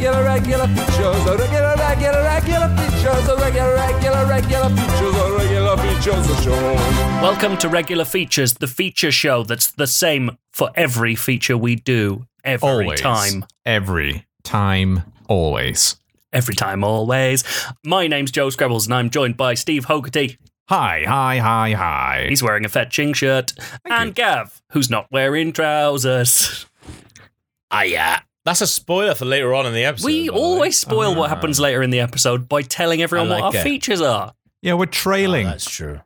regular, regular features, a regular, regular, regular features, a regular, regular, regular features, a regular features show. Welcome to Regular Features, the feature show that's the same for every feature we do every Always. time. Every time. Always. Every time, always. My name's Joe Skrebels, and I'm joined by Steve Hogarty. Hi, hi, hi, hi. He's wearing a fetching shirt. and Gav, who's not wearing trousers. Ah, yeah. That's a spoiler for later on in the episode. We by way. always spoil what Ah. happens later in the episode by telling everyone I like what our it. features are. yeah, we're Oh, trailing. that's true.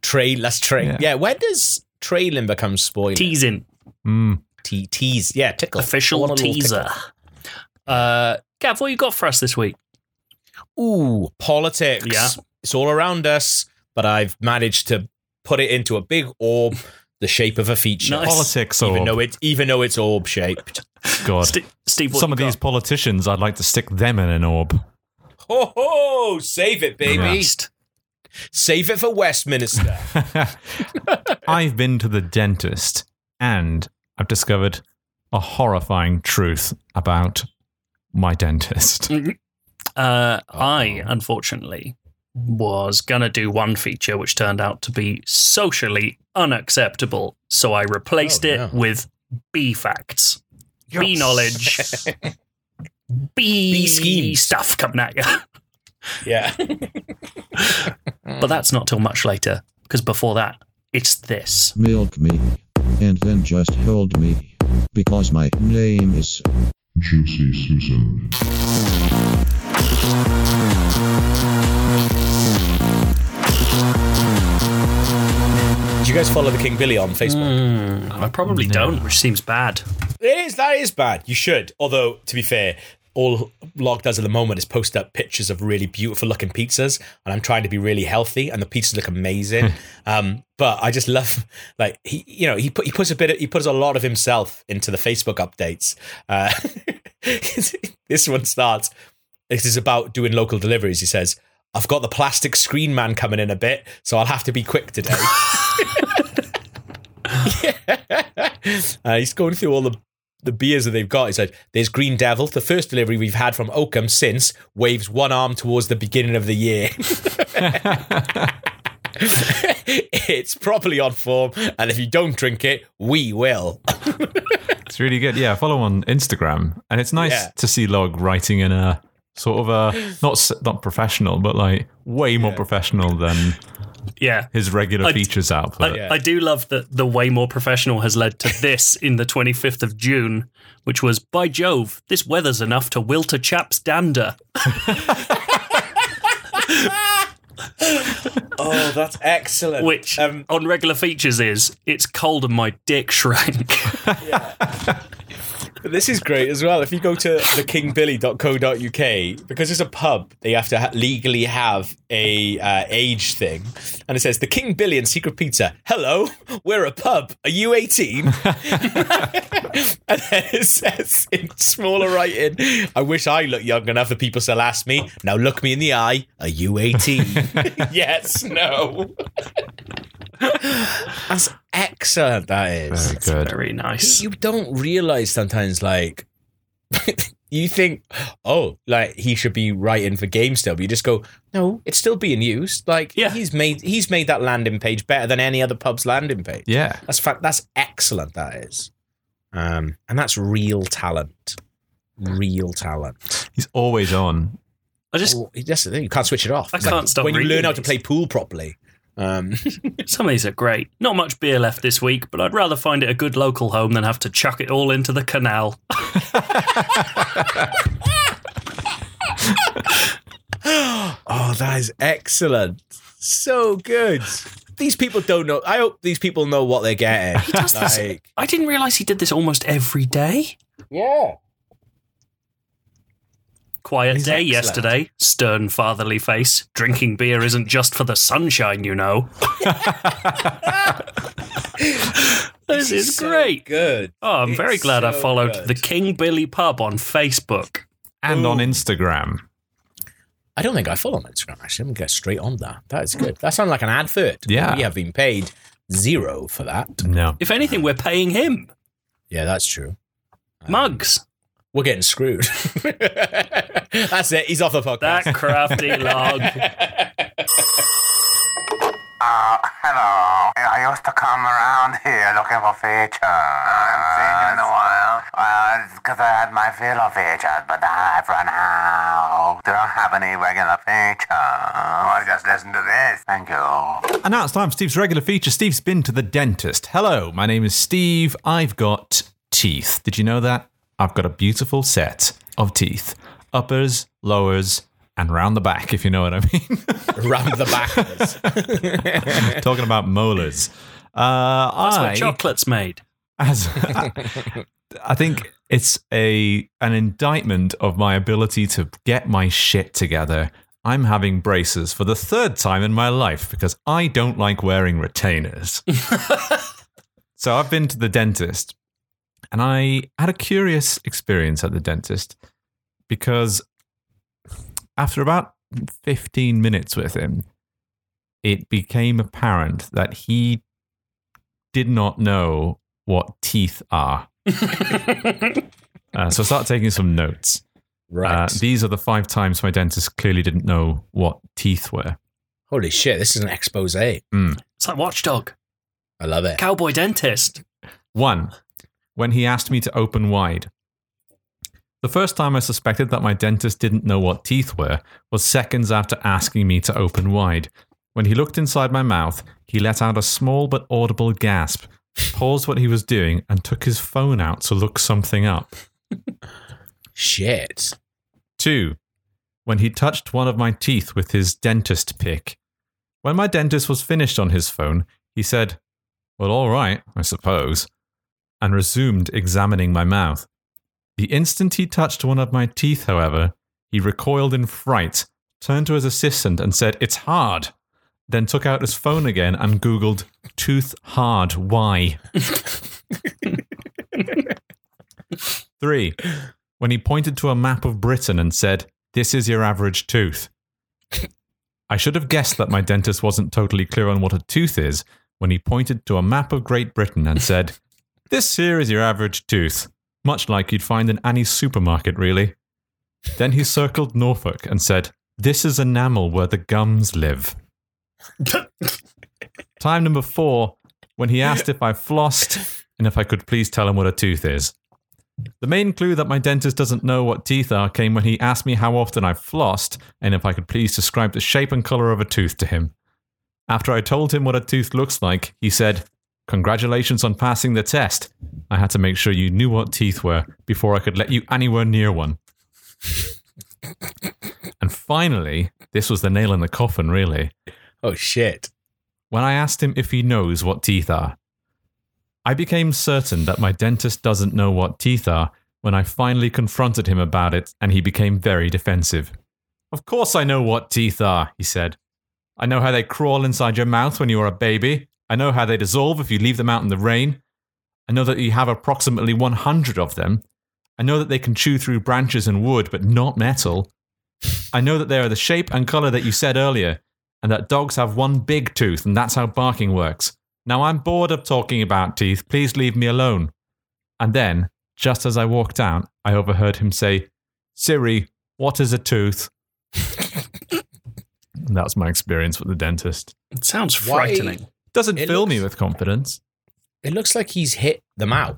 Trail. Let's trail. Yeah. Yeah. When does trailing become spoiler? Teasing. Mm. Te- tease. Yeah. Tickle. I Official want a little teaser. tickle. Uh, Gav, what you got for us this week? Ooh, politics. Yeah. It's all around us, but I've managed to put it into a big orb, the shape of a feature. Nice. Politics Even or though it, even though it's orb shaped. God. St- Steve, what Some you of these politicians, I'd like to stick them in an orb. Ho ho! Save it, baby. Yeah. Save it for Westminster. I've been to the dentist and I've discovered a horrifying truth about my dentist. Uh, I, unfortunately, was going to do one feature which turned out to be socially unacceptable. So I replaced Oh, it with B facts, B knowledge, B, B schemes. stuff coming at you. yeah. but that's not till much later, because before that, it's this. Milk me. And then just hold me. Because my name is Juicy Susan. Guys follow the King Billy on Facebook? Hmm, I probably don't, which seems bad. It is. That is bad. You should. Although, to be fair, all Log does at the moment is post up pictures of really beautiful looking pizzas, and I'm trying to be really healthy, and the pizzas look amazing. um, but I just love, like he, you know, he put he puts a bit, of, he puts a lot of himself into the Facebook updates. Uh, this one starts. This is about doing local deliveries. He says. I've got the plastic screen man coming in a bit, so I'll have to be quick today. Uh, he's going through all the the beers that they've got. He said, "There's Green Devil, the first delivery we've had from Oakham since waves one arm towards the beginning of the year. it's properly on form, and if you don't drink it, we will." It's really good. Yeah, follow on Instagram, and it's nice Yeah. to see Log writing in a sort of a not not professional, but like way more professional than Yeah. his regular I- features I, output. Yeah. I do love that the way more professional has led to this in the 25th of June, which was, by Jove, this weather's enough to wilt a chap's dander. oh, that's excellent. Which um, on regular features is, it's cold and my dick shrank. But this is great as well. If you go to thekingbilly.co.uk, because it's a pub, they have to ha- legally have a uh, age thing, and it says the King Billy and Secret Pizza. Hello, we're a pub. Are you eighteen? and then it says in smaller writing, "I wish I looked young enough for people still ask me. Now look me in the eye. Are you eighteen? yes, no." That's excellent. That is Very good. Very nice. you don't realize sometimes like you think oh like he should be writing for GameStop but you just go no it's still being used like Yeah. he's made he's made that landing page better than any other pub's landing page Yeah, that's fa- that's excellent that is um and that's real talent real talent he's always on. I just, oh, that's the thing you can't switch it off I It's like can't stop when you learn how to play pool properly um some of these are great. Not much beer left this week, but I'd rather find it a good local home than have to chuck it all into the canal. Oh, that is excellent. So good. These people don't know. I hope these people know what they're getting. He does this- I didn't realize he did this almost every day. yeah. Quiet He's day excellent. yesterday. Stern fatherly face. Drinking beer isn't just for the sunshine, you know. this is so great. Good. Oh, I'm very It's glad I followed good. the King Billy Pub on Facebook. And on Instagram. I don't think I follow on Instagram. Actually, I'm gonna get straight on that. That is good. That sounds like an advert. Yeah. we have been paid zero for that. No. If anything, we're paying him. Yeah, that's true. Um, Mugs. We're getting screwed. That's it. He's off the podcast. That crafty log. Uh, hello. I used to come around here looking for features. I haven't seen you in a while. Well, it's because I had my fill of features, but I've run out. Do I have any regular features? Well, just listen to this. Thank you. And now it's time for Steve's regular feature. Steve's been to the dentist. Hello, my name is Steve. I've got teeth. Did you know that? I've got a beautiful set of teeth uppers, lowers, and round the back, if you know what I mean. Round the back of us. Talking about molars. Uh, That's I, what chocolate's made. as I think it's a an indictment of my ability to get my shit together. I'm having braces for the third time in my life because I don't like wearing retainers. so I've been to the dentist and I had a curious experience at the dentist because after about 15 minutes with him, it became apparent that he did not know what teeth are. Uh, so I started taking some notes. Right. Uh, these are the five times my dentist clearly didn't know what teeth were. Holy shit, this is an expose. I It's like Watchdog. I love it. Cowboy dentist. One, when he asked me to open wide. The first time I suspected that my dentist didn't know what teeth were was seconds after asking me to open wide. When he looked inside my mouth, he let out a small but audible gasp, paused what he was doing, and took his phone out to look something up. Shit. Two, when he touched one of my teeth with his dentist pick. When my dentist was finished on his phone, he said, Well, all right, I suppose, and resumed examining my mouth. The instant he touched one of my teeth, however, he recoiled in fright, turned to his assistant and said, It's hard. Then took out his phone again and Googled, Tooth hard, why? Three, when he pointed to a map of Britain and said, This is your average tooth. I should have guessed that my dentist wasn't totally clear on what a tooth is when he pointed to a map of Great Britain and said, This here is your average tooth, much like you'd find in any supermarket, really. Then he circled Norfolk and said, This is enamel where the gums live. Time number four, when he asked if I flossed and if I could please tell him what a tooth is. The main clue that my dentist doesn't know what teeth are came when he asked me how often I flossed and if I could please describe the shape and color of a tooth to him. After I told him what a tooth looks like, he said, Congratulations on passing the test. I had to make sure you knew what teeth were before I could let you anywhere near one. and finally, this was the nail in the coffin, really Oh shit. when I asked him if he knows what teeth are. I became certain that my dentist doesn't know what teeth are when I finally confronted him about it, and he became very defensive. Of course, I know what teeth are, he said. I know how they crawl inside your mouth when you are a baby. I know how they dissolve if you leave them out in the rain. I know that you have approximately 100 of them. I know that they can chew through branches and wood, but not metal. I know that they are the shape and color that you said earlier, and that dogs have one big tooth, and that's how barking works. Now I'm bored of talking about teeth. Please leave me alone. And then, just as I walked out, I overheard him say, Siri, what is a tooth? That's my experience with the dentist. It sounds frightening. Doesn't It fill me with confidence. It looks like he's hit the mouth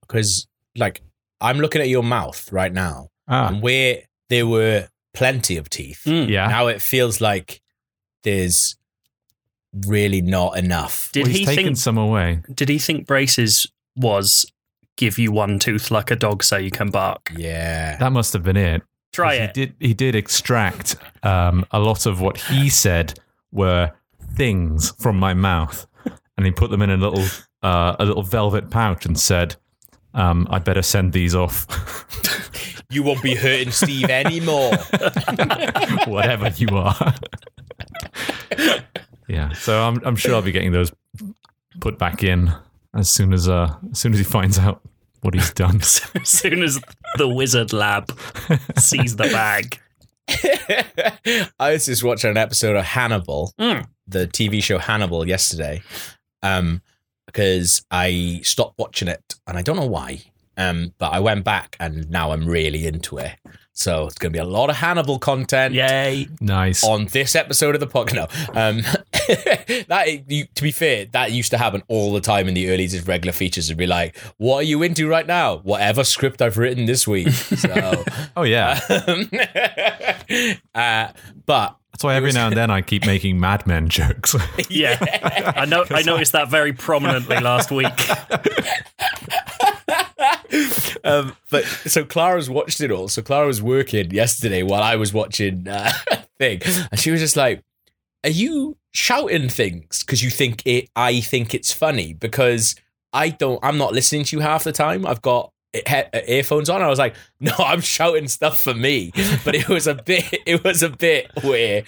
because, like, I'm looking at your mouth right now, Ah, and where there were plenty of teeth, Mm. yeah. now it feels like there's really not enough. Did Well, he's he taken think? some away. Did he think braces was give you one tooth like a dog so you can bark? Yeah. That must have been it. Try he it. Did, he did extract um, a lot of what he said were things from my mouth, and he put them in a little uh, a little velvet pouch and said, um, "I'd better send these off, You won't be hurting Steve anymore. whatever you are." yeah, so I'm I'm sure I'll be getting those put back in as soon as uh as soon as he finds out what he's done. as soon as the wizard lab sees the bag. I was just watching an episode of Hannibal, Mm. the TV show Hannibal, yesterday, um, because I stopped watching it, and I don't know why. Um, but I went back and now I'm really into it. So it's going to be a lot of Hannibal content Yay. Nice. on this episode of the podcast. No, um, that you, to be fair, that used to happen all the time in the early days of regular features. It'd be like, "What are you into right now? Whatever script I've written this week." So, oh yeah. um, uh, but That's why every now and then I keep making Mad Men jokes. Yeah. I know I noticed that very prominently last week. um, but so Clara's watched it all. So Clara was working yesterday while I was watching uh, thing, and she was just like, "Are you shouting things because you think it? I think it's funny because I don't. I'm not listening to you half the time. I've got." He- earphones on. I was like, no, I'm shouting stuff for me. But it was a bit, it was a bit where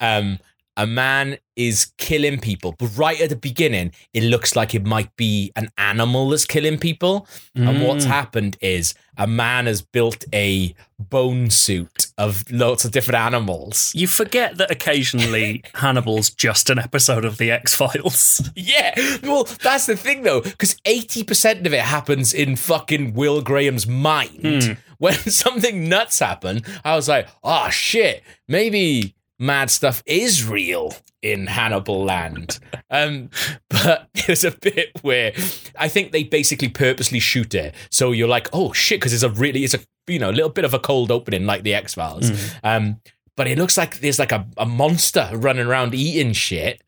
um, a man is killing people, but right at the beginning, it looks like it might be an animal that's killing people. And what's happened is a man has built a bone suit of lots of different animals. You forget that occasionally Hannibal's just an episode of The X Files. Yeah, well, that's the thing though, because 80% of it happens in fucking Will Graham's mind. When something nuts happen, I was like, oh shit, maybe mad stuff is real in Hannibal land. um, but was a bit where I think they basically purposely shoot it. So you're like, oh shit, because it's a really, it's a, you know, a little bit of a cold opening like the X Files. Um, but it looks like there's like a, a monster running around eating shit.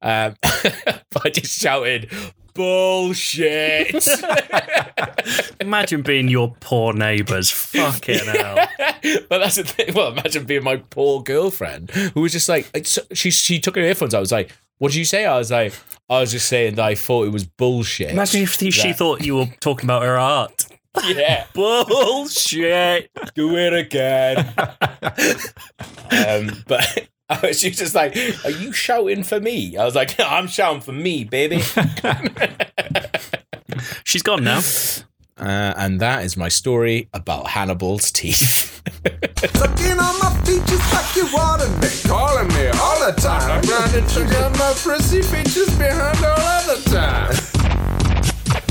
Um, but I just shouted, bullshit. Imagine being your poor neighbours. Fucking hell. but that's the thing. Well, imagine being my poor girlfriend who was just like, she she took her earphones. I was like, "What did you say?" I was like, "I was just saying that I thought it was bullshit." Imagine if she That- thought you were talking about her art. Yeah, Bullshit. do it again. um, but she was just like, "Are you shouting for me?" I was like, "I'm shouting for me, baby." She's gone now. Uh, and that is my story about Hannibal's teeth. Sucking on my features like you wanted me. Calling me all the time. I'm grinding sugar my prissy features behind all of the time.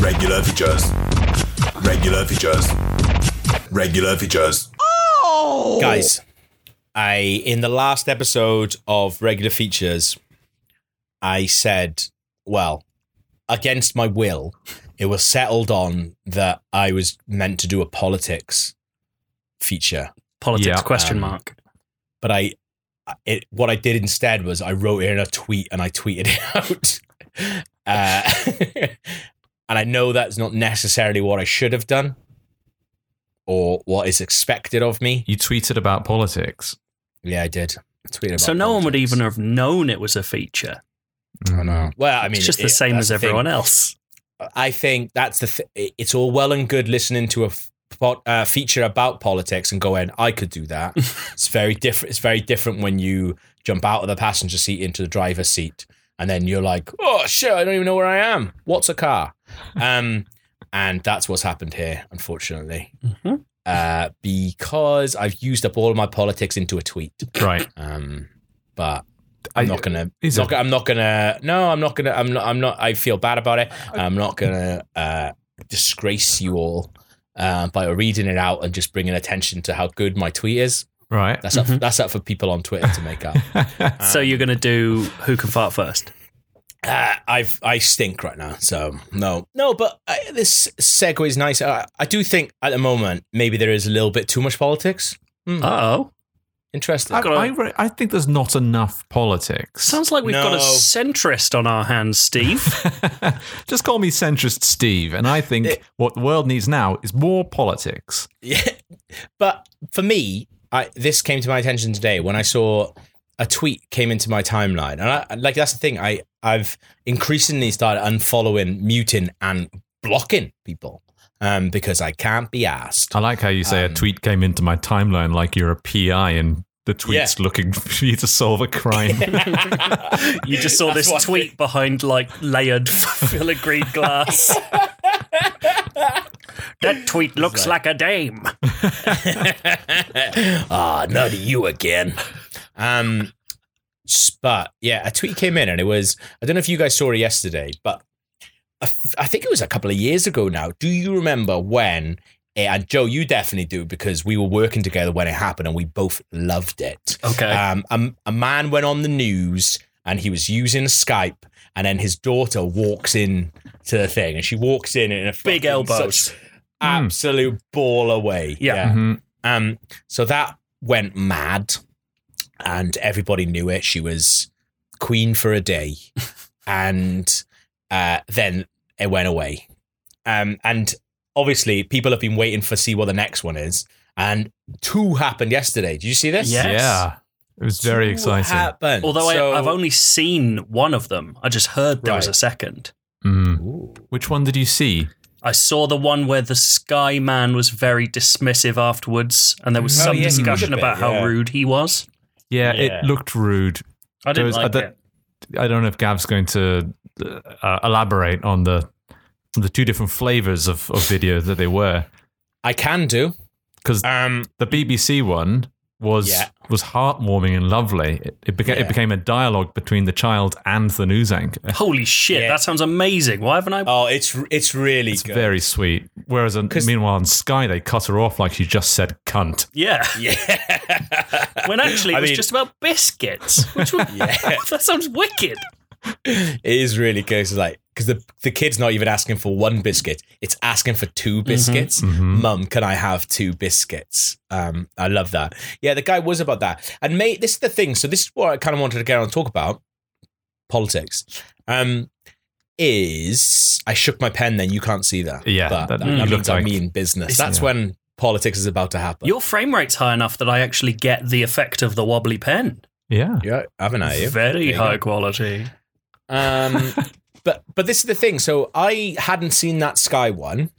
Regular features. Regular features. Regular features. Oh! Guys, I in the last episode of regular features, I said, well, against my will, it was settled on that I was meant to do a politics feature. Politics Yeah. question Um, mark. But I it what I did instead was I wrote it in a tweet and I tweeted it out. Uh, and I know that's not necessarily what I should have done or what is expected of me. you tweeted about politics. Yeah, I did. I tweeted about So no one would even have known it was a feature. I know. Well, I mean, It's just it- the same as the thing. everyone else. I think that's the. Th- it's all well and good listening to a f- uh, feature about politics and going, I could do that. it's very different. It's very different when you jump out of the passenger seat into the driver's seat, and then you're like, oh shit, I don't even know where I am. What's a car? Um, and that's what's happened here, unfortunately. Mhm. Uh, because I've used up all of my politics into a tweet. Right. Um, but I'm I- not gonna. is not, it- I'm not gonna. No, I'm not gonna. I'm not. I'm not. I feel bad about it. I'm not gonna uh, disgrace you all uh, by reading it out and just bringing attention to how good my tweet is. Right. That's up. That's up for people on Twitter to make up. so you're going to do who can fart first? Uh, I've I stink right now, so no, no. But I, this segue is nice. I, I do think at the moment maybe there is a little bit too much politics. Hmm, Oh, interesting. I, got a- I, re- I think there's not enough politics. sounds like we've got a centrist on our hands, Steve. Just call me centrist Steve, and I think It- what the world needs now is more politics. Yeah, but for me, I, this came to my attention today when I saw a tweet came into my timeline, and I, like that's the thing. I I've increasingly started unfollowing, muting, and blocking people um, because I can't be asked. I like how you say Um, a tweet came into my timeline like you're a PI and the tweet's looking for you to solve a crime. You just saw That's this what I tweet behind like layered filigreed glass. that tweet looks like a dame. Ah, not you again. Um, but yeah, a tweet came in and it was I don't know if you guys saw it yesterday, but I think it was a couple of years ago now. Do you remember when? And Joe, you definitely do because we were working together when it happened, and we both loved it. Okay. Um, a, a man went on the news and he was using Skype, and then his daughter walks in to the thing, and she walks in in a Big elbows. such absolute ball away. Yeah. Mhm. Um, so that went mad, and everybody knew it. She was queen for a day, and uh, then it went away. Um, and obviously, people have been waiting for see what the next one is. And two happened yesterday. Did you see this? Yes. Yeah. It was very Two exciting. Happened. Although So- I, I've only seen one of them, I just heard there was a second. Mm. Which one did you see? I saw the one where the Sky Man was very dismissive afterwards, and there was Oh, some yes, he was a discussion bit, about how yeah. rude he was. Yeah, Yeah. it looked rude. I didn't Those- like I don't- it. I don't know if Gav's going to uh, elaborate on the the two different flavors of, of video that they were I can do. because Um, the BBC one was Yeah. was heartwarming and lovely. It, it, beca- Yeah. it became a dialogue between the child and the news anchor. Holy shit, Yeah. that sounds amazing. Why haven't I? oh, it's it's really It's good. very sweet. Whereas, on, 'Cause- meanwhile, on Sky, they cut her off like she just said cunt. yeah. yeah. When actually it I was mean- just about biscuits. Which was, that sounds wicked. it is really good. It's like because the the kid's not even asking for one biscuit; it's asking for two biscuits. Mum, can I have two biscuits? Um, I love that. Yeah, the guy was about that. And mate, this is the thing. So this is what I kind of wanted to get on and talk about politics. Um, is I shook my pen. Then you can't see that. Yeah, but that- that, you that look means I mean business. Yeah. That's when politics is about to happen. Your frame rate's high enough that I actually get the effect of the wobbly pen. Yeah. yeah, haven't I? you? Very high go. quality. Um, but but this is the thing. So I hadn't seen that Sky one,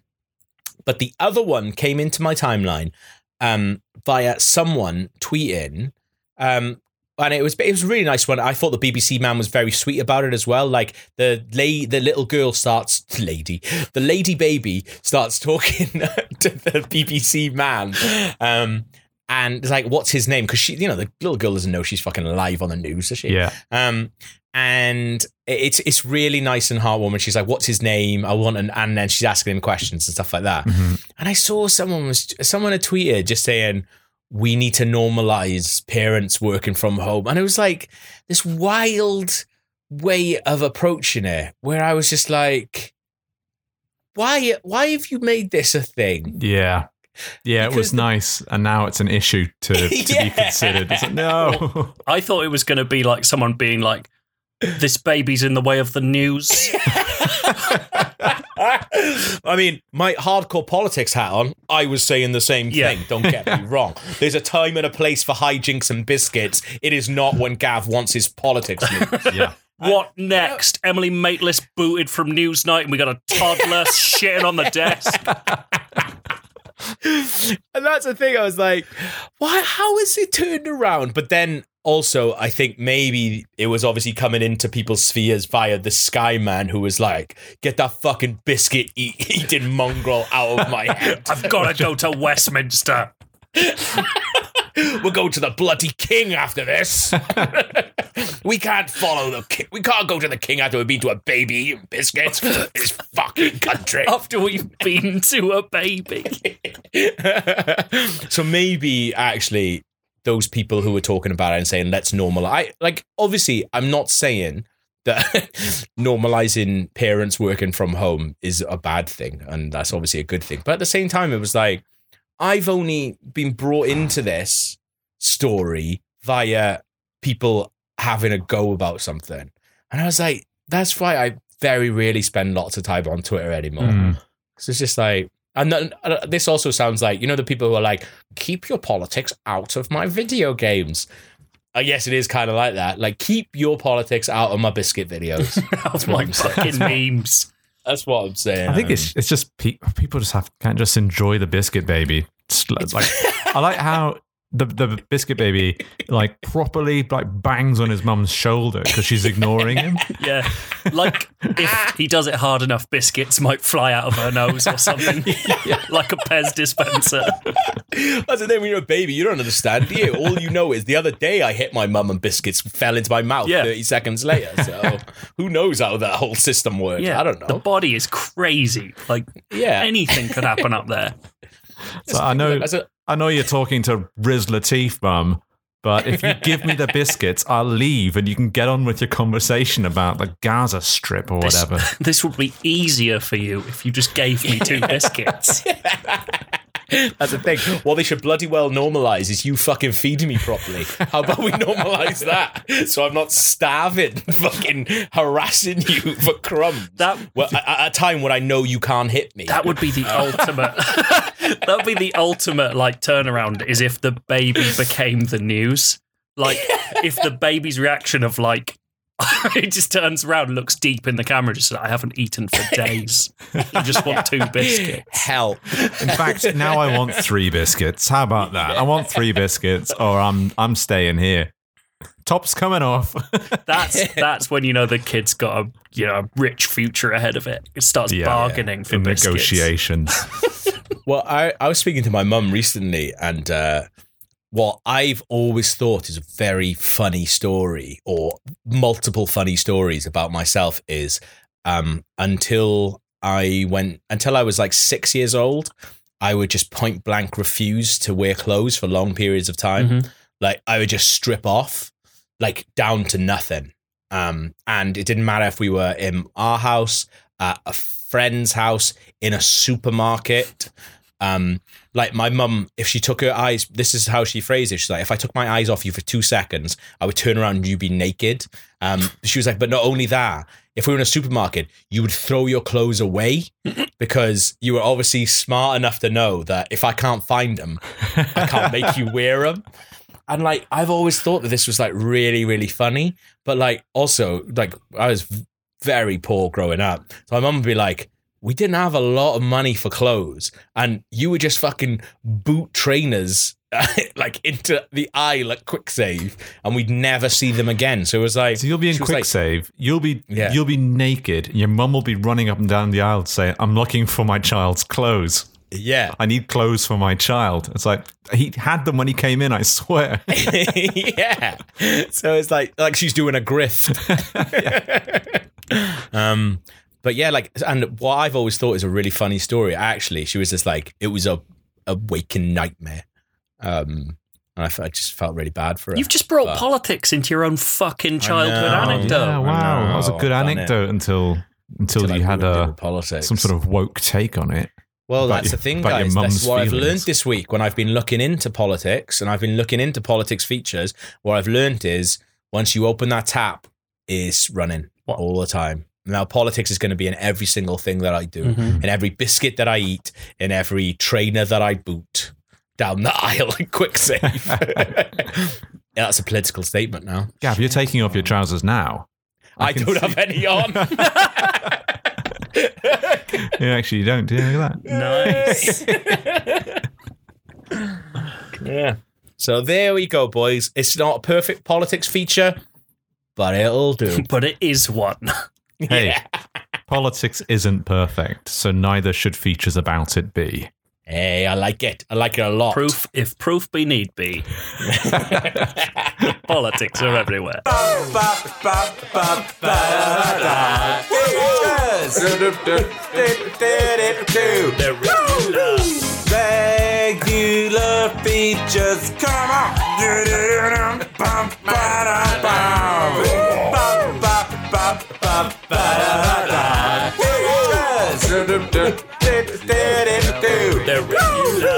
but the other one came into my timeline um, via someone tweeting. Um, and it was it was a really nice one. I thought the BBC man was very sweet about it as well. Like the lay the little girl starts lady the lady baby starts talking to the BBC man. Um, and it's like, what's his name? Because she, you know, the little girl doesn't know she's fucking live on the news, does she? Yeah. Um, and it's it's really nice and heartwarming. She's like, "What's his name? I want," an, and then she's asking him questions and stuff like that. Mhm. And I saw someone was someone had tweeted just saying, "We need to normalize parents working from home," and it was like this wild way of approaching it, where I was just like, "Why? Why have you made this a thing?" Yeah. Yeah, it was nice, and now it's an issue to, to Yeah. be considered. It's like, no. I thought it was going to be like someone being like, this baby's in the way of the news. I mean, my hardcore politics hat on, I was saying the same Yeah. thing. Don't get me wrong. There's a time and a place for hijinks and biscuits. It is not when Gav wants his politics news. yeah. What next? Emily Maitlis booted from Newsnight and we got a toddler shitting on the desk. and that's the thing. I was like, why? How is it turned around? But then also, I think maybe it was obviously coming into people's spheres via the Sky Man, who was like, "Get that fucking biscuit eat- eating mongrel out of my head. I've got to go to Westminster. We'll go to the bloody king after this. we can't follow the king. We can't go to the king after we've been to a baby eating biscuits. this fucking country. After we've been to a baby. so maybe actually those people who were talking about it and saying let's normalize I like obviously I'm not saying that normalizing parents working from home is a bad thing and that's obviously a good thing. But at the same time it was like I've only been brought into this story via people having a go about something. And I was like that's why I very rarely spend lots of time on Twitter anymore. Mm. so it's just like, and then, uh, this also sounds like you know the people who are like, keep your politics out of my video games. I guess it is kind of like that. Like, keep your politics out of my biscuit videos. That's what my I'm saying. fucking memes. That's what I'm saying. I think it's it's just pe- people just have can't just enjoy the biscuit baby. It's like I like how the the biscuit baby like properly like bangs on his mum's shoulder because she's ignoring him. Yeah. Like if he does it hard enough, biscuits might fly out of her nose or something. Like a Pez dispenser. That's the thing when you're a baby, you don't understand, do you? All you know is the other day I hit my mum and biscuits fell into my mouth Yeah. 30 seconds later. So who knows how that whole system works? Yeah. I don't know. The body is crazy. Like Yeah. anything could happen up there. So I know As a- I know you're talking to Riz Lateef, mum, but if you give me the biscuits, I'll leave and you can get on with your conversation about the Gaza Strip or This- whatever. This would be easier for you if you just gave me two biscuits. That's the thing. What they should bloody well normalize is you fucking feeding me properly. How about we normalize that? So I'm not starving, fucking harassing you for crumbs. That- well, at at a time when I know you can't hit me. That would be the ultimate. That would be the ultimate like turnaround. Is if the baby became the news. Like if the baby's reaction of like. it just turns around, looks deep in the camera, just like, I haven't eaten for days. I just want two biscuits. Help. In fact, now I want three biscuits. How about that? I want three biscuits, or I'm I'm staying here. Top's coming off. That's that's when you know the kid's got a you know a rich future ahead of it. It starts Yeah. bargaining for in biscuits. negotiations. Well, I, I was speaking to my mum recently, and uh, what I've always thought is a very funny story, or multiple funny stories about myself, is um, until I went until I was like six years old, I would just point blank refuse to wear clothes for long periods of time. Mhm. Like I would just strip off, like down to nothing. Um, and it didn't matter if we were in our house, at a friend's house, in a supermarket. Um, like my mum, if she took her eyes, this is how she phrased it. She's like, if I took my eyes off you for two seconds, I would turn around and you'd be naked. Um, she was like, but not only that, if we were in a supermarket, you would throw your clothes away because you were obviously smart enough to know that if I can't find them, I can't make you wear them. And like, I've always thought that this was like really, really funny, but like also like I was very poor growing up. So my mum would be like, we didn't have a lot of money for clothes, and you were just fucking boot trainers like into the eye like Kwik Save, and we'd never see them again. So it was like, So you'll be in quick like- save. You'll be Yeah. you'll be naked. Your mum will be running up and down the aisle saying, "I'm looking for my child's clothes. yeah, I need clothes for my child." It's like he had them when he came in. I swear. yeah. So it's like like she's doing a grift. um, but yeah, like, and what I've always thought is a really funny story. Actually, she was just like, it was a a waking nightmare. Um, and I, I just felt really bad for her. You've just brought But- politics into your own fucking childhood know. anecdote. yeah, wow, that was a good I've done it. anecdote until until Till I you had a politics. some sort of woke take on it. Well, about that's your- the thing, about your guys. That's mum's what I've learned this week when I've been looking into politics and I've been looking into politics features. What I've learned is once you open that tap, it's running What? all the time. Now, politics is going to be in every single thing that I do, Mhm. in every biscuit that I eat, in every trainer that I boot down the aisle in Kwik Save. yeah, that's a political statement now. Gav, you're taking off your trousers now. I, can don't see- have any on. Yeah, actually, you don't. Do you look at that? Nice. Yeah. So there we go, boys. It's not a perfect politics feature, but it'll do. but it is one. Hey, politics isn't perfect, so neither should features about it be. Hey, I like it. I like it a lot. Proof, if proof be need be. Politics are everywhere. Regular features, come on.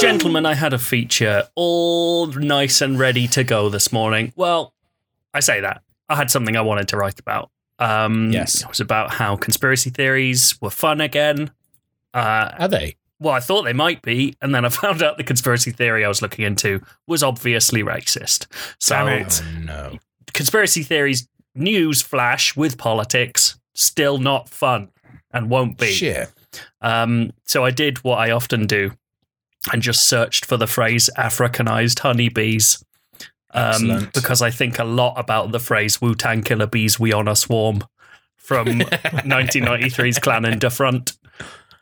Gentlemen, I had a feature all nice and ready to go this morning. Well, I say that. I had something I wanted to write about. Um, Yes. It was about how conspiracy theories were fun again. Uh, Are they? well, I thought they might be, and then I found out the conspiracy theory I was looking into was obviously racist. So, Damn it. Oh, no. conspiracy theories news flash with politics still not fun and won't be. Shit. Um, so I did what I often do. and just searched for the phrase Africanized honeybees. Um, because I think a lot about the phrase Wu Tang Killer Bees, We Honor Swarm from 1993's Clan in the Front.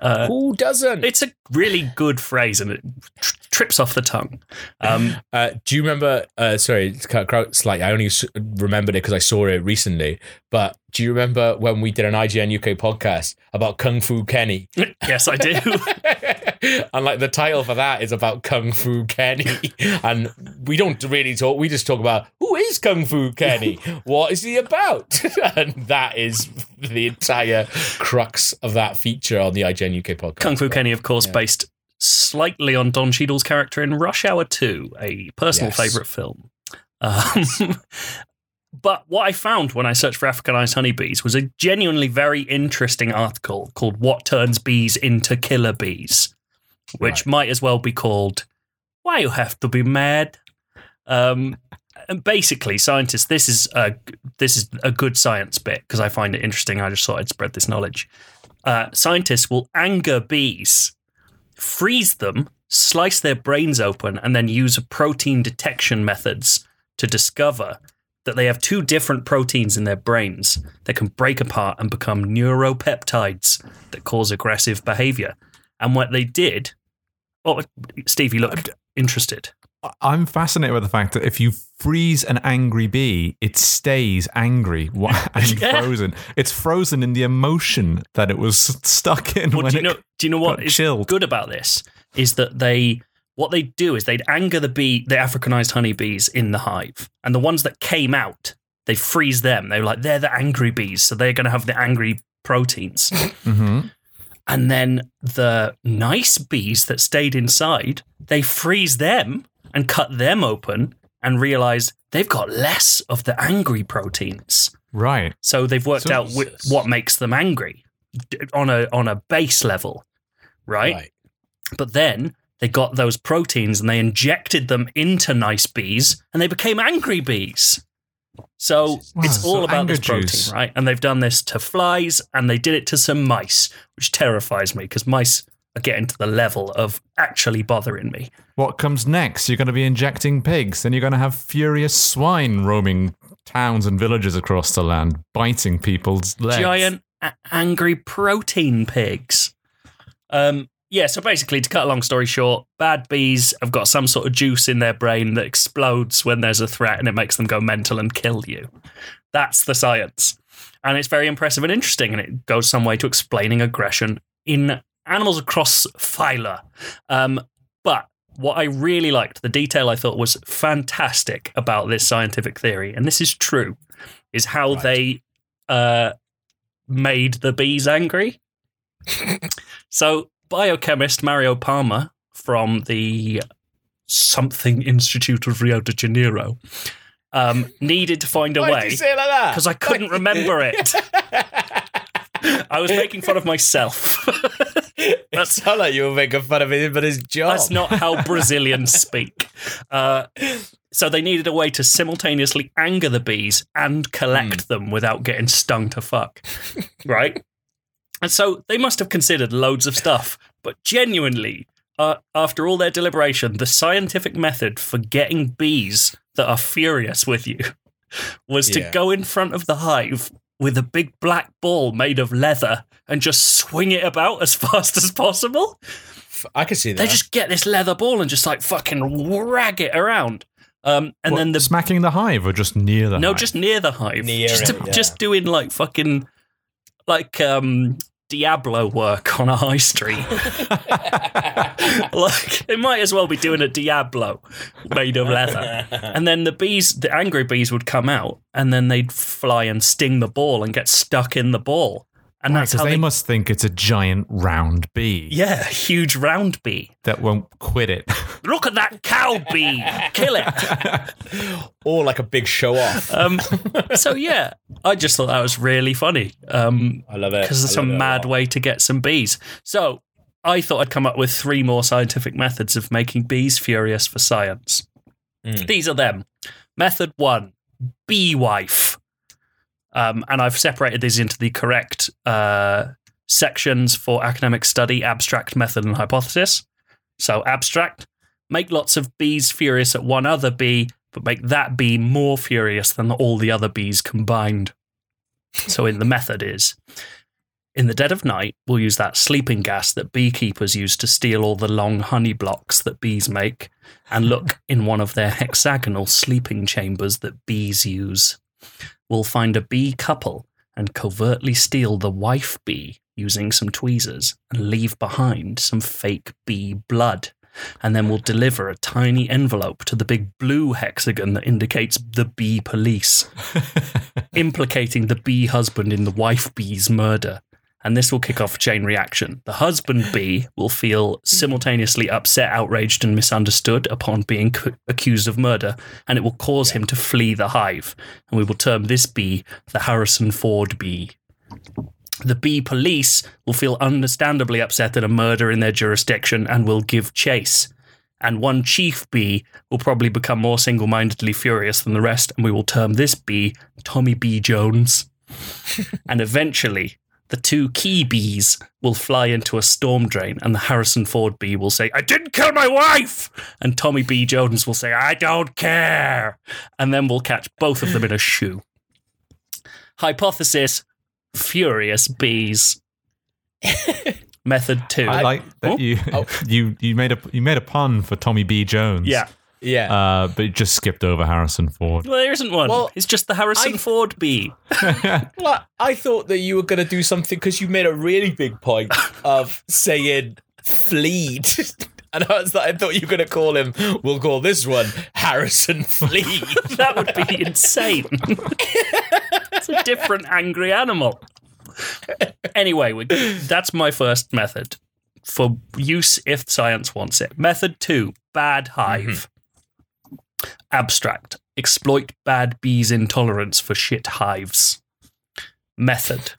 Uh, Who doesn't? it's a really good phrase and it tr- trips off the tongue. Um, Uh, do you remember? Uh, sorry, it's cut out slightly. I only remembered it because I saw it recently. But do you remember when we did an IGN UK podcast about Kung Fu Kenny? yes, I do. and like the title for that is about Kung Fu Kenny, and we don't really talk. We just talk about who is Kung Fu Kenny, what is he about, and that is the entire crux of that feature on the IGN UK podcast. Kung Fu Kenny, of course, based slightly on Don Cheadle's character in Rush Hour 2, a personal Yes. favourite film. Um, but what I found when I searched for Africanized honeybees was a genuinely very interesting article called What Turns Bees into Killer Bees, which Right. might as well be called Why You Have to Be Mad. Um, and basically, scientists, this is a, this is a good science bit because I find it interesting. I just thought I'd spread this knowledge. Uh, scientists will anger bees, freeze them, slice their brains open, and then use protein detection methods to discover that they have two different proteins in their brains that can break apart and become neuropeptides that cause aggressive behavior. And what they did, oh, Steve, you look interested. I'm fascinated by the fact that if you freeze an angry bee, it stays angry and Yeah. frozen. It's frozen in the emotion that it was stuck in Well, do you know? Do you know what chilled. good about this? Is that they what they do is they'd anger the bee, the Africanized honeybees in the hive, and the ones that came out, they freeze them. They were like they're the angry bees, so they're going to have the angry proteins. Mhm. And then the nice bees that stayed inside, they freeze them and cut them open and realize they've got less of the angry proteins. Right. So they've worked So- out wh- what makes them angry on a on a base level, right? Right. But then they got those proteins and they injected them into nice bees and they became angry bees. So Wow, it's so all about this protein, juice. right? And they've done this to flies and they did it to some mice, which terrifies me because mice are getting to the level of actually bothering me. What comes next? You're going to be injecting pigs, then you're going to have furious swine roaming towns and villages across the land, biting people's legs. giant a- angry protein pigs. Um, yeah, so basically, to cut a long story short, bad bees have got some sort of juice in their brain that explodes when there's a threat and it makes them go mental and kill you. That's the science. And it's very impressive and interesting, and it goes some way to explaining aggression in animals across phyla. Um, but what I really liked, the detail I thought was fantastic about this scientific theory, and this is true, is how Right. they uh, made the bees angry. so, biochemist Mario Palma from the something Institute of Rio de Janeiro um, needed to find a Why way did you say it like that? because I couldn't remember it. I was making fun of myself. it sounded like you were making fun of him, but his job. That's not how Brazilians speak. Uh, so they needed a way to simultaneously anger the bees and collect them without getting stung to fuck. right? And so they must have considered loads of stuff, but genuinely, uh, after all their deliberation, the scientific method for getting bees that are furious with you was to go in front of the hive with a big black ball made of leather and just swing it about as fast as possible. I can see that. They just get this leather ball and just like fucking rag it around. Um, and What, then the smacking the hive or just near the no, hive? just near the hive, Near just it, yeah. just doing like fucking like um Diablo work on a high street. like they might as well be doing a Diablo made of leather. And then the bees, the angry bees, would come out, and then they'd fly and sting the ball and get stuck in the ball. And that's how they, they, must think it's a giant round bee yeah, huge round bee. that won't quit it. Look at that cow bee, kill it. or like a big show off. Um, so yeah, I just thought that was really funny. Um, I love it. because it's a mad lot. way to get some bees. So I thought I'd come up with three more scientific methods of making bees furious for science. Mm. These are them. Method one, bee wife. Um, and I've separated these into the correct uh, sections for academic study, abstract method, and hypothesis. So, abstract, make lots of bees furious at one other bee, but make that bee more furious than all the other bees combined. So, in the method is in the dead of night, we'll use that sleeping gas that beekeepers use to steal all the long honey blocks that bees make and look in one of their hexagonal sleeping chambers that bees use. We'll find a bee couple and covertly steal the wife bee using some tweezers and leave behind some fake bee blood. And then we'll deliver a tiny envelope to the big blue hexagon that indicates the bee police, implicating the bee husband in the wife bee's murder. And this will kick off a chain reaction. The husband bee will feel simultaneously upset, outraged, and misunderstood upon being c- accused of murder, and it will cause him to flee the hive. And we will term this bee the Harrison Ford bee. The bee police will feel understandably upset at a murder in their jurisdiction and will give chase. And one chief bee will probably become more single mindedly furious than the rest, and we will term this bee Tommy B. Jones. and eventually, the two key bees will fly into a storm drain, and the Harrison Ford bee will say, I didn't kill my wife! And Tommy B. Jones will say, I don't care! And then we'll catch both of them in a shoe. Hypothesis Furious bees. Method two. I like that Oh. you you you made a you made a pun for Tommy B. Jones. Yeah. Yeah. Uh, but it just skipped over Harrison Ford. Well, there isn't one. Well, it's just the Harrison I- Ford bee. Well, I thought that you were going to do something because you made a really big point of saying fleed. And I, was, I thought you were going to call him, we'll call this one Harrison Fleed. That would be insane. A different angry animal. Anyway, we, that's my first method for use if science wants it. Method two bad hive. Mm-hmm. Abstract exploit bad bees' intolerance for shit hives. Method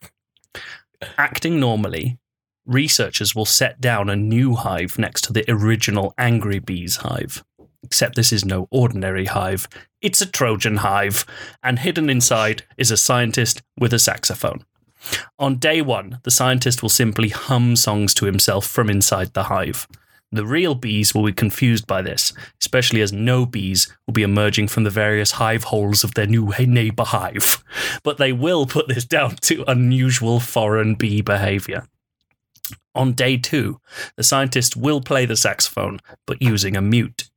acting normally, researchers will set down a new hive next to the original angry bees hive. Except this is no ordinary hive, it's a Trojan hive, and hidden inside is a scientist with a saxophone. On day one, the scientist will simply hum songs to himself from inside the hive. The real bees will be confused by this, especially as no bees will be emerging from the various hive holes of their new neighbor hive. But they will put this down to unusual foreign bee behavior. On day two, the scientist will play the saxophone, but using a mute.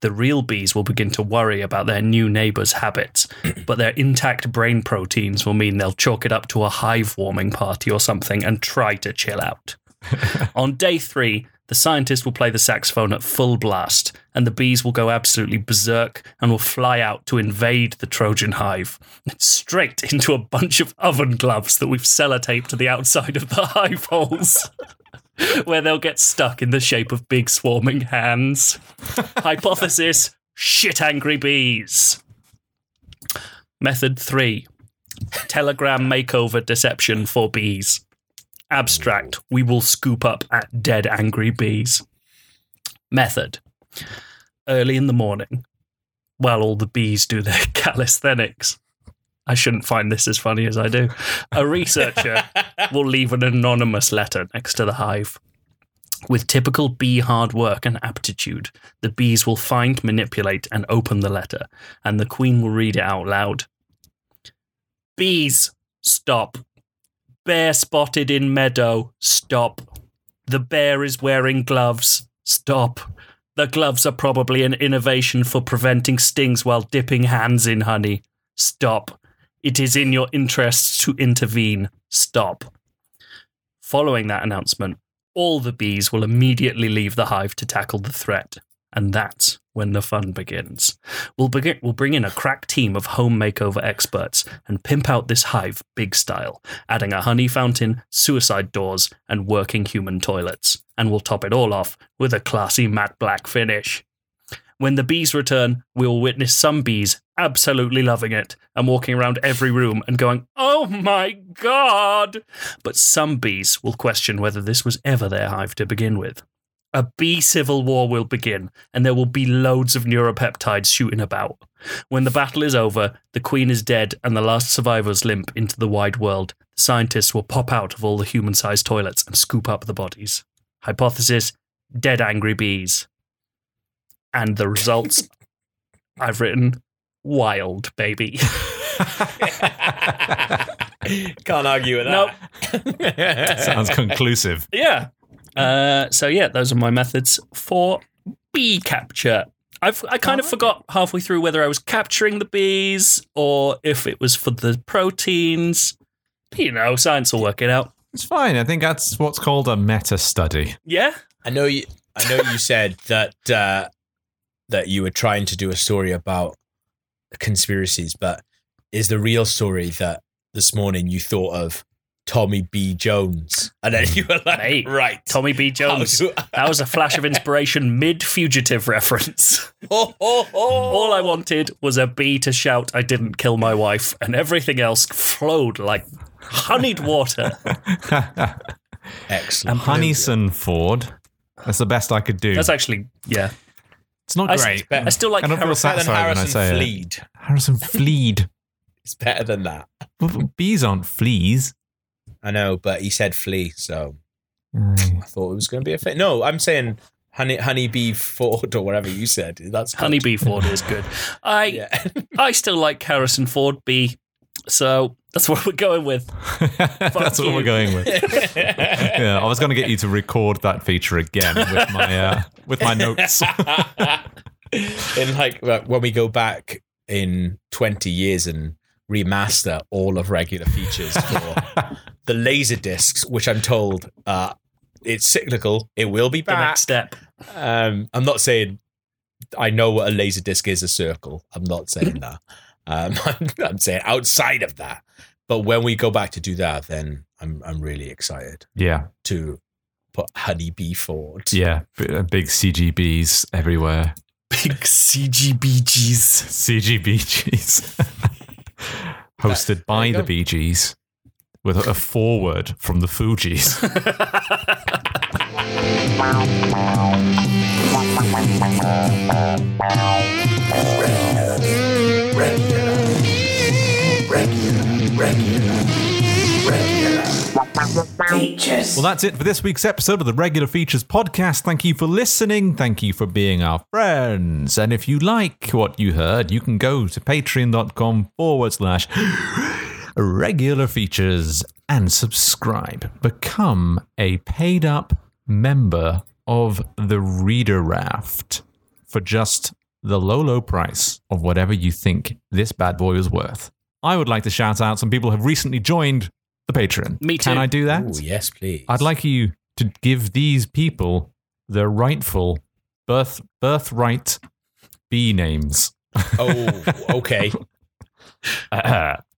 The real bees will begin to worry about their new neighbor's habits, but their intact brain proteins will mean they'll chalk it up to a hive warming party or something and try to chill out. On day three, the scientist will play the saxophone at full blast, and the bees will go absolutely berserk and will fly out to invade the Trojan hive, straight into a bunch of oven gloves that we've sellotaped to the outside of the hive holes, where they'll get stuck in the shape of big swarming hands. Hypothesis shit angry bees. Method three telegram makeover deception for bees. Abstract, we will scoop up at dead angry bees. Method early in the morning, while all the bees do their calisthenics. I shouldn't find this as funny as I do. A researcher will leave an anonymous letter next to the hive. With typical bee hard work and aptitude, the bees will find, manipulate, and open the letter, and the queen will read it out loud. Bees, stop. Bear spotted in meadow, stop. The bear is wearing gloves, stop. The gloves are probably an innovation for preventing stings while dipping hands in honey. Stop. It is in your interests to intervene. Stop. Following that announcement, all the bees will immediately leave the hive to tackle the threat. And that's when the fun begins. We'll, begin, we'll bring in a crack team of home makeover experts and pimp out this hive big style, adding a honey fountain, suicide doors, and working human toilets. And we'll top it all off with a classy matte black finish. When the bees return, we will witness some bees absolutely loving it and walking around every room and going, Oh my god! But some bees will question whether this was ever their hive to begin with. A bee civil war will begin, and there will be loads of neuropeptides shooting about. When the battle is over, the queen is dead, and the last survivors limp into the wide world. The scientists will pop out of all the human sized toilets and scoop up the bodies. Hypothesis dead angry bees. And the results I've written wild, baby. Can't argue with that. Nope. that. Sounds conclusive. Yeah. Uh, so yeah, those are my methods for bee capture. I've I kind of forgot halfway through whether I was capturing the bees or if it was for the proteins. You know, science will work it out. It's fine. I think that's what's called a meta study. Yeah. I know you. I know you said that uh, that you were trying to do a story about conspiracies, but is the real story that this morning you thought of Tommy B. Jones, and then mm. you were like, Mate, right, Tommy B. Jones. Do- that was a flash of inspiration mid fugitive reference. Oh, oh, oh. All I wanted was a bee to shout, I didn't kill my wife, and everything else flowed like honeyed water. Excellent. Honeyson Ford. That's the best I could do. That's actually, yeah. It's not I, great. I still like I don't feel Harrison. better than satisfied when I Harrison say it. Fleed. Harrison Fleed. It's better than that. Well, Bees aren't fleas. I know, but he said flea, so Aye. I thought it was going to be a fit. No, I'm saying honey, honeybee Ford or whatever you said. That's good. Honeybee Ford is good. I Yeah. I still like Harrison Ford B, so that's what we're going with. That's what we're going with. yeah, I was going to get you to record that feature again with my uh, with my notes. in like when we go back in 20 years and remaster all of regular features for the laser discs which i'm told uh it's cyclical it will be The back next step. um i'm not saying i know what a laser disc is a circle i'm not saying that um I'm, I'm saying outside of that but when we go back to do that then i'm i'm really excited yeah, to put honeybee forward yeah, uh, big CGBs everywhere. Big CGBGs. CGBGs. Hosted by the go. Bee Gees with a forward from the Fugees. Well, that's it for this week's episode of the Regular Features Podcast. Thank you for listening. Thank you for being our friends. And if you like what you heard, you can go to patreon.com forward slash regular features and subscribe. Become a paid up member of the Reader Raft for just the low, low price of whatever you think this bad boy is worth. I would like to shout out some people who have recently joined the Patreon. Me too. Can too. I do that? Ooh, yes please I'd like you to give these people their rightful birth birthright B names. oh okay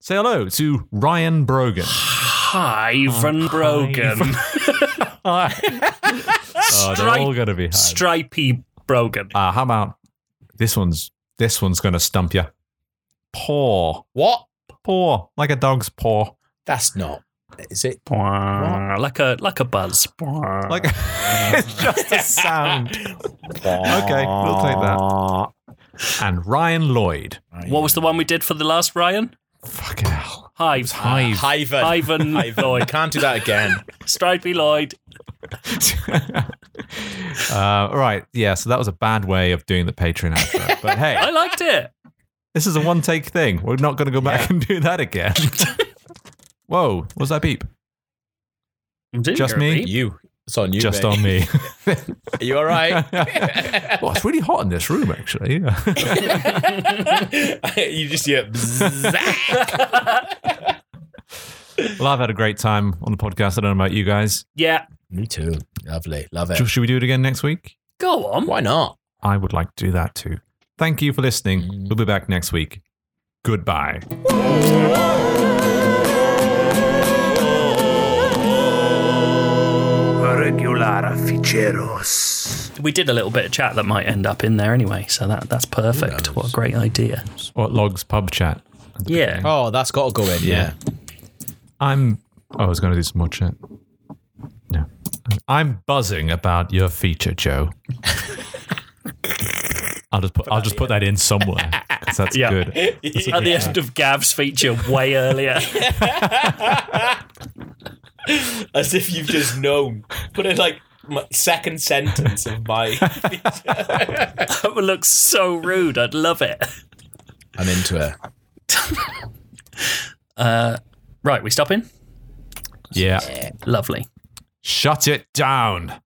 Say hello to Ryan Brogan. Hi, Ivan Brogan. oh, they're all going to be high. Stripey Brogan. Uh, how about this one's this one's going to stump you. Paw, what paw, like a dog's paw. That's not. Is it? Like a like a buzz. Like it's just a sound. Okay, we'll take that. And Ryan Lloyd. What was the one we did for the last Ryan? Fucking hell. Hive. Hive. Hyven. Ivan Hyven. I Lloyd. can't do that again. Stripey Lloyd. uh, all right. Yeah, so that was a bad way of doing the Patreon outro. But hey, I liked it. This is a one take thing. We're not going to go back and do that again. Whoa, was that beep? Just me? You. It's on you. Just mate. on me. Are you all right? well, it's really hot in this room, actually. you just hear. well, I've had a great time on the podcast. I don't know about you guys. Yeah. Me too. Lovely. Love it. Should should we do it again next week? Go on. Why not? I would like to do that too. Thank you for listening. Mm. We'll be back next week. Goodbye. Regular ficheros. We did a little bit of chat that might end up in there anyway, so that that's perfect. What a great idea. What logs pub chat? Yeah. Oh, that's got to go in. Yeah. I'm. Oh, I was going to do some more chat. No, I'm buzzing about your feature, Joe. I'll just put, put I'll just put that in somewhere because that's yeah. good. That's At the end of Gav's feature, way earlier. As if you've just known. Put it like my second sentence of my. that would look so rude. I'd love it. I'm into it. uh, right, we stopping. Yeah. yeah. Lovely. Shut it down.